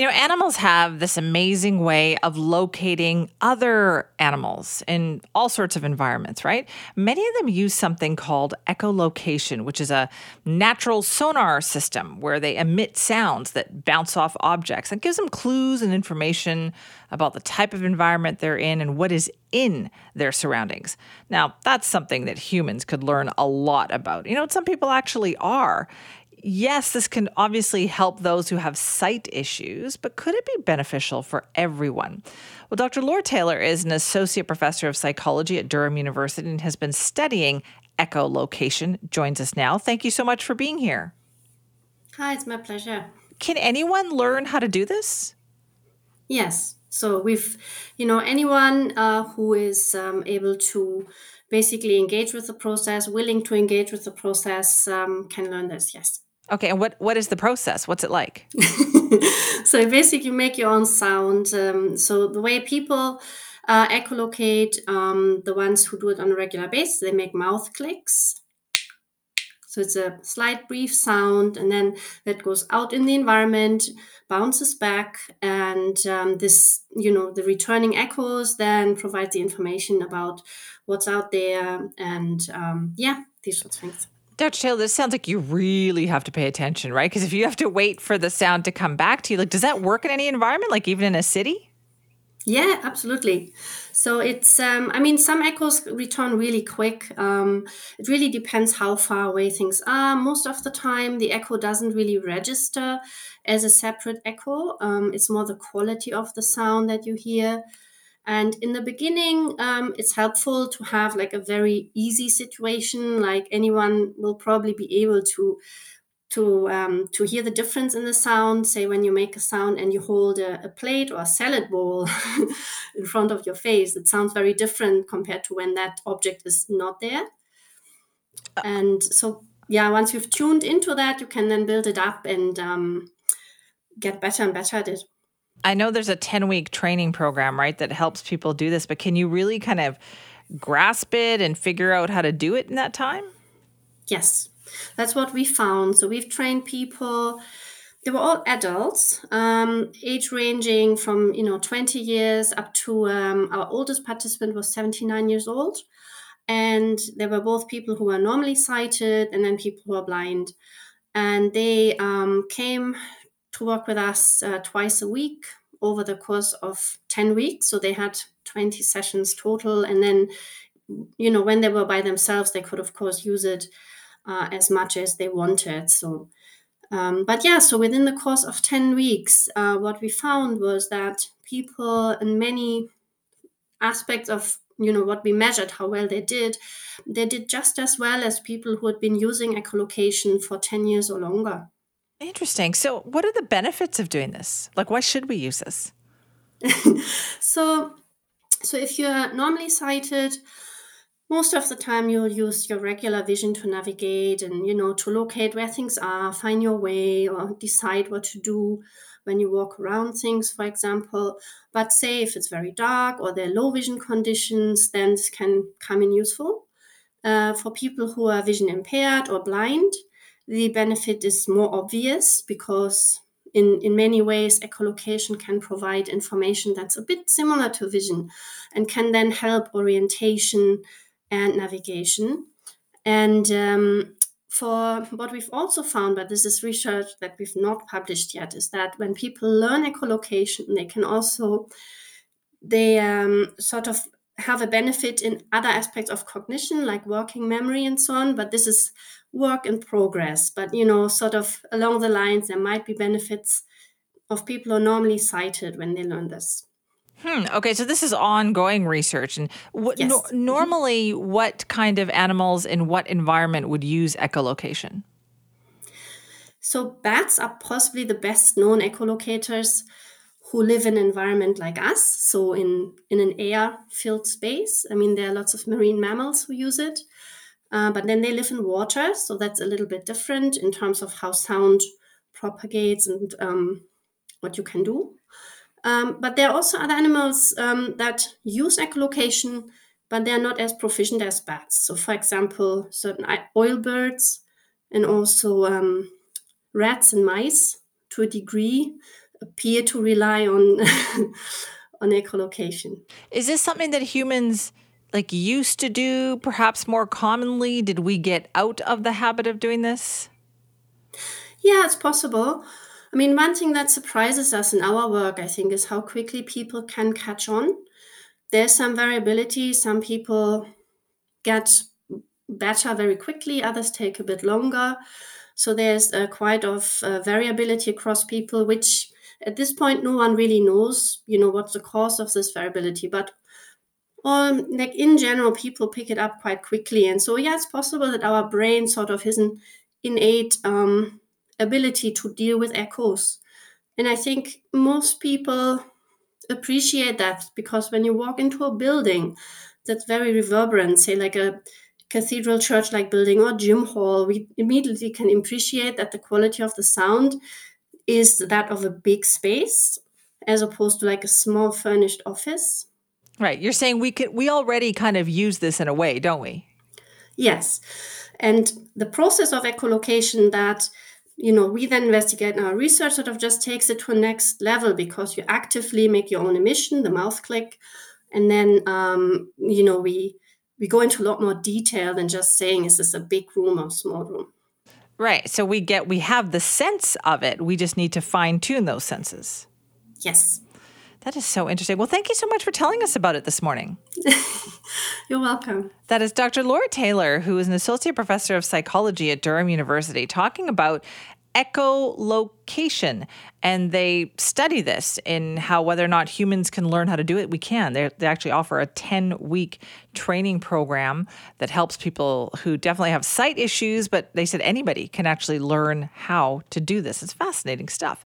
You know, animals have this amazing way of locating other animals in all sorts of environments, right? Many of them use something called echolocation, which is a natural sonar system where they emit sounds that bounce off objects and gives them clues and information about the type of environment they're in and what is in their surroundings. Now, that's something that humans could learn a lot about. You know, some people actually are yes, this can obviously help those who have sight issues, but could it be beneficial for everyone? Well, Dr. Lore Thaler is an associate professor of psychology at Durham University and has been studying echolocation. Joins us now. Thank you so much for being here. Hi, it's my pleasure. Can anyone learn how to do this? Yes. So we've, you know, anyone uh, who is um, able to basically engage with the process, willing to engage with the process, um, can learn this. Yes. Okay, and what what is the process? What's it like? so basically, you make your own sound. Um, so the way people uh, echolocate, um, the ones who do it on a regular basis, they make mouth clicks. So it's a slight, brief sound, and then that goes out in the environment, bounces back, and um, this, you know, the returning echoes then provide the information about what's out there, and um, yeah, these sorts of things. Dr. Thaler, this sounds like you really have to pay attention, right? Because if you have to wait for the sound to come back to you, like, does that work in any environment, like even in a city? Yeah, absolutely. So it's, um, I mean, some echoes return really quick. Um, it really depends how far away things are. Most of the time, the echo doesn't really register as a separate echo. Um, it's more the quality of the sound that you hear. And in the beginning, um, it's helpful to have like a very easy situation. Like anyone will probably be able to to um, to hear the difference in the sound. Say when you make a sound and you hold a, a plate or a salad bowl in front of your face, it sounds very different compared to when that object is not there. Uh, and so, yeah, once you've tuned into that, you can then build it up and um, get better and better at it. I know there's a 10 week training program, right, that helps people do this, but can you really kind of grasp it and figure out how to do it in that time? Yes, that's what we found. So we've trained people. They were all adults, um, age ranging from you know 20 years up to um, our oldest participant was 79 years old, and there were both people who were normally sighted and then people who are blind, and they um, came to work with us uh, twice a week over the course of 10 weeks. So they had 20 sessions total. And then, you know, when they were by themselves, they could, of course, use it uh, as much as they wanted. So, um, but yeah, so within the course of 10 weeks, uh, what we found was that people in many aspects of you know what we measured how well they did they did just as well as people who had been using echolocation for 10 years or longer Interesting. So, what are the benefits of doing this? Like, why should we use this? so, so if you're normally sighted, most of the time you'll use your regular vision to navigate and you know to locate where things are, find your way, or decide what to do when you walk around things, for example. But say if it's very dark or there are low vision conditions, then this can come in useful. Uh, for people who are vision impaired or blind, the benefit is more obvious because in, in many ways echolocation can provide information that's a bit similar to vision and can then help orientation and navigation. And um, for what we've also found but this is research that we've not published yet is that when people learn echolocation they can also they um, sort of have a benefit in other aspects of cognition like working memory and so on but this is work in progress. But, you know, sort of along the lines, there might be benefits of people who are normally sighted when they learn this. Hmm. Okay, so this is ongoing research, and what yes. no, normally, what kind of animals in what environment would use echolocation? So bats are possibly the best known echolocators who live in an environment like us. So in in an air-filled space. I mean, there are lots of marine mammals who use it. Uh, but then they live in water, so that's a little bit different in terms of how sound propagates and um, what you can do. Um, but there are also other animals um, that use echolocation, but they're not as proficient as bats. So, for example, certain oil birds and also um, rats and mice to a degree appear to rely on on echolocation. Is this something that humans like used to do perhaps more commonly? Did we get out of the habit of doing this? Yeah, it's possible. I mean, one thing that surprises us in our work, I think, is how quickly people can catch on. There's some variability. Some people get better very quickly, others take a bit longer. So there's uh, quite of uh, variability across people, which at this point no one really knows, you know, what's the cause of this variability. But um, like in general, people pick it up quite quickly, and so yeah, it's possible that our brain sort of has an innate um, ability to deal with echoes. And I think most people appreciate that because when you walk into a building that's very reverberant, say like a cathedral church like building or gym hall, we immediately can appreciate that the quality of the sound is that of a big space as opposed to like a small furnished office. Right. You're saying we could we already kind of use this in a way, don't we? Yes. And the process of echolocation that you know we then investigate in our research sort of just takes it to a next level because you actively make your own emission the mouth click and then um, you know we we go into a lot more detail than just saying is this a big room or small room right so we get we have the sense of it we just need to fine tune those senses yes that is so interesting. Well, thank you so much for telling us about it this morning. You're welcome. That is Dr. Lore Thaler, who is an associate professor of psychology at Durham University, talking about echolocation. And they study this in how whether or not humans can learn how to do it. We can. They're, they actually offer a 10 week training program that helps people who definitely have sight issues, but they said anybody can actually learn how to do this. It's fascinating stuff.